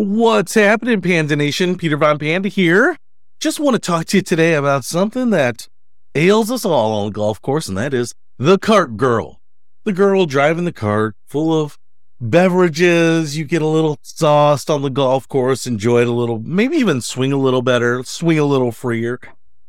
What's happening, Panda Nation? Peter Von Panda here. Just want to talk to you today about something that ails us all on the golf course, and that is the cart girl. The girl driving the cart full of beverages. You get a little sauced on the golf course, enjoy it a little, maybe even swing a little better, swing a little freer.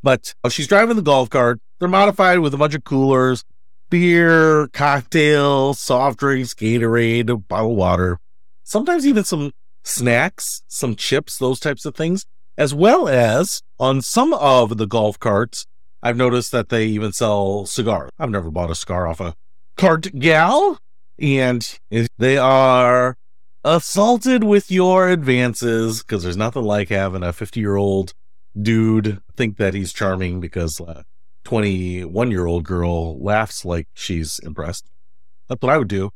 But she's driving the golf cart. They're modified with a bunch of coolers, beer, cocktails, soft drinks, Gatorade, a bottle of water, sometimes even some snacks, some chips, those types of things, as well as on some of the golf carts, I've noticed that they even sell cigars. I've never bought a cigar off a cart gal, and they are assaulted with your advances because there's nothing like having a 50 year old dude think that he's charming because a 21 year old girl laughs like she's impressed. That's what I would do.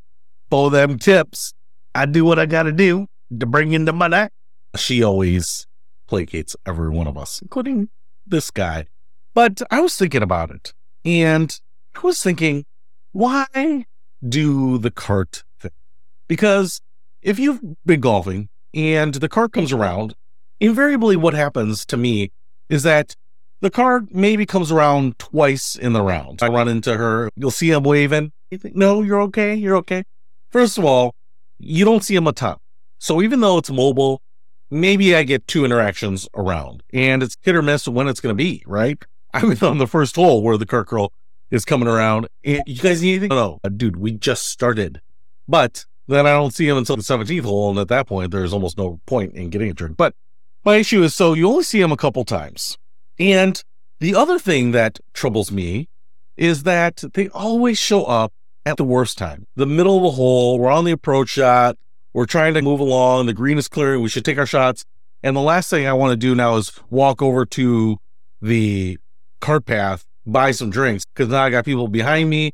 For them tips, I do what I got to do to bring in the money. She always placates every one of us, including this guy. But I was thinking about it and I was thinking, why do the cart thing? Because if you've been golfing and the cart comes around, invariably what happens to me is that the cart maybe comes around twice in the round. I run into her, you'll see him waving. You think, no, you're okay, you're okay. First of all, you don't see him a ton. So even though it's mobile, maybe I get two interactions around and it's hit or miss when it's going to be, right? I was on the first hole where the cart girl is coming around. And you guys need anything? No, no, dude, we just started. But then I don't see him until the 17th hole. And at that point, there's almost no point in getting a drink. But my issue is so you only see him a couple times. And the other thing that troubles me is that they always show up at the worst time. The middle of the hole, we're on the approach shot, we're trying to move along. The green is clear. We should take our shots. And the last thing I want to do now is walk over to the cart path, buy some drinks because now I got people behind me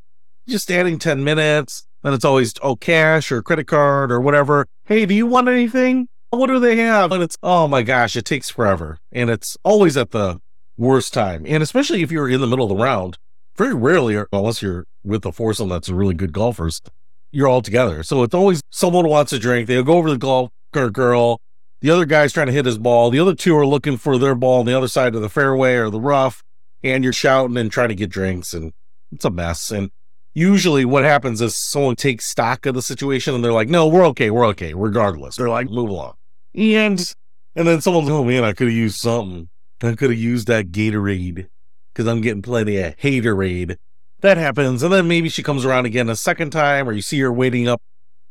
just standing 10 minutes. Then it's always, oh, cash or credit card or whatever. Hey, do you want anything? What do they have? And it's, oh my gosh, it takes forever. And it's always at the worst time. And especially if you're in the middle of the round, very rarely, unless you're with a foursome that's really good golfers, you're all together. So it's always someone wants a drink. They'll go over to the golf girl. The other guy's trying to hit his ball. The other two are looking for their ball on the other side of the fairway or the rough. And you're shouting and trying to get drinks. And it's a mess. And usually what happens is someone takes stock of the situation and they're like, no, we're okay. We're okay. Regardless. They're like, move along. And, and then someone's, oh man, I could have used something. I could have used that Gatorade because I'm getting plenty of haterade that happens. And then maybe she comes around again a second time, or you see her waiting up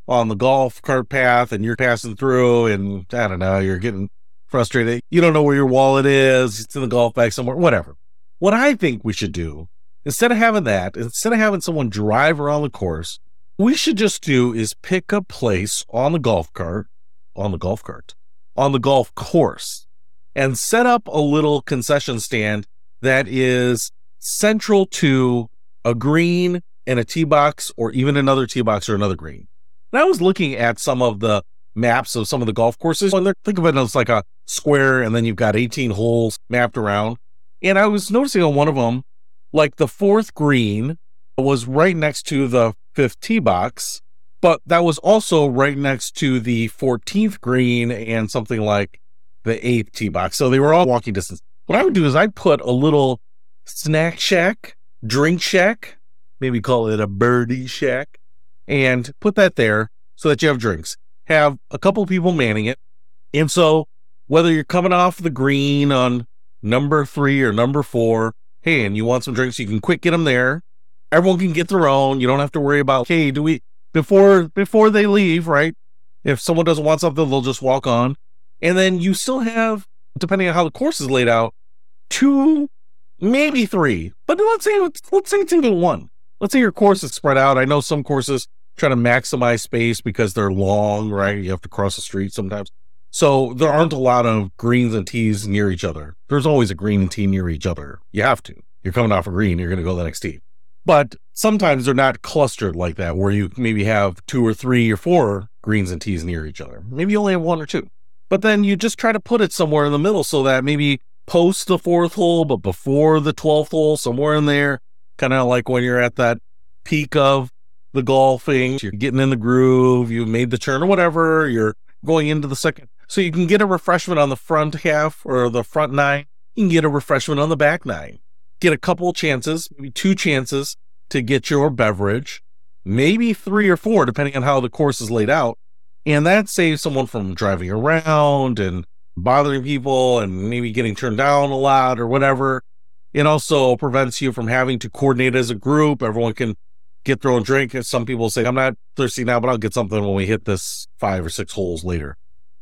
on the golf cart path and you're passing through, and I don't know, you're getting frustrated. You don't know where your wallet is, it's in the golf bag somewhere, whatever. What I think we should do, instead of having that, instead of having someone drive around the course, we should just do is pick a place on the golf cart, on the golf cart, on the golf course, and set up a little concession stand that is central to a green and a tee box, or even another tee box or another green. And I was looking at some of the maps of some of the golf courses, and think of it as like a square, and then you've got 18 holes mapped around. And I was noticing on one of them, like the fourth green was right next to the fifth tee box, but that was also right next to the 14th green and something like the eighth tee box. So they were all walking distance. What I would do is I'd put a little snack shack drink shack, maybe call it a birdie shack, and put that there so that you have drinks. Have a couple people manning it. And so whether you're coming off the green on number three or number four, hey, and you want some drinks, you can quick get them there. Everyone can get their own. You don't have to worry about, hey, do we before before they leave, right? If someone doesn't want something, they'll just walk on. And then you still have, depending on how the course is laid out, two maybe three, but let's say let's say it's even one. Let's say your course is spread out. I know some courses try to maximize space because they're long, right? You have to cross the street sometimes. So there aren't a lot of greens and tees near each other. There's always a green and tee near each other. You have to. You're coming off a green, you're going to go the next tee. But sometimes they're not clustered like that, where you maybe have two or three or four greens and tees near each other. Maybe you only have one or two. But then you just try to put it somewhere in the middle so that maybe post the fourth hole, but before the 12th hole, somewhere in there. Kind of like when you're at that peak of the golfing, you're getting in the groove, you made the turn or whatever, you're going into the second. So you can get a refreshment on the front half or the front nine. You can get a refreshment on the back nine. Get a couple chances, maybe two chances to get your beverage, maybe three or four, depending on how the course is laid out. And that saves someone from driving around and bothering people and maybe getting turned down a lot or whatever. It also prevents you from having to coordinate as a group. Everyone can get their own drink. Some people say, I'm not thirsty now, but I'll get something when we hit this five or six holes later.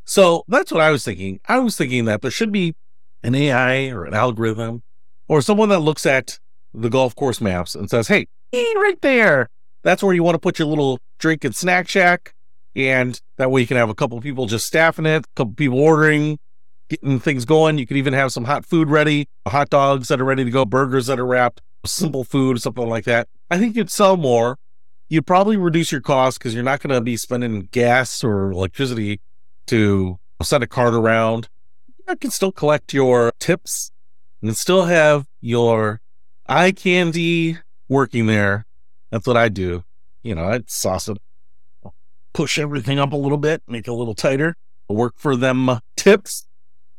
So that's what I was thinking. I was thinking that there should be an AI or an algorithm or someone that looks at the golf course maps and says, Hey, right there. That's where you want to put your little drink and snack shack. And that way you can have a couple people just staffing it, a couple people ordering, getting things going. You could even have some hot food ready, hot dogs that are ready to go, burgers that are wrapped, simple food, something like that. I think you'd sell more. You'd probably reduce your costs because you're not going to be spending gas or electricity to send a cart around. You can still collect your tips and still have your eye candy working there. That's what I do. You know, I'd sauce it, push everything up a little bit, make it a little tighter, work for them tips.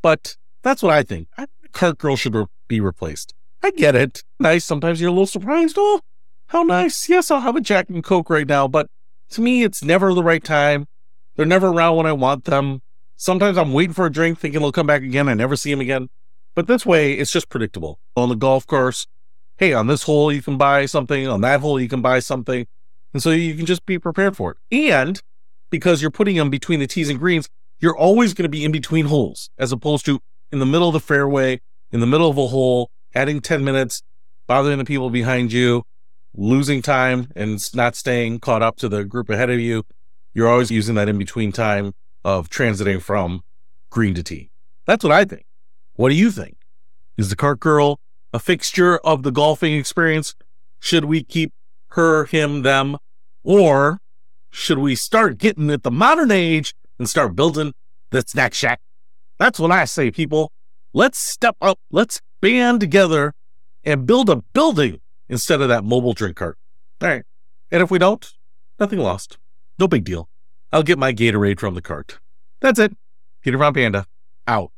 But that's what I think. Cart girl should be replaced. I get it. Nice. Sometimes you're a little surprised. Oh, how nice. Yes, I'll have a Jack and Coke right now. But to me, it's never the right time. They're never around when I want them. Sometimes I'm waiting for a drink thinking they'll come back again. I never see them again. But this way, it's just predictable. On the golf course, hey, on this hole, you can buy something. On that hole, you can buy something. And so you can just be prepared for it. And because you're putting them between the tees and greens, you're always going to be in between holes as opposed to in the middle of the fairway, in the middle of a hole, adding 10 minutes, bothering the people behind you, losing time and not staying caught up to the group ahead of you. You're always using that in between time of transiting from green to tee. That's what I think. What do you think? Is the cart girl a fixture of the golfing experience? Should we keep her, him, them? Or should we start getting at the modern age and start building the snack shack? That's what I say, people. Let's step up. Let's band together and build a building instead of that mobile drink cart. All right. And if we don't, nothing lost. No big deal. I'll get my Gatorade from the cart. That's it. Peter Von Panda, out.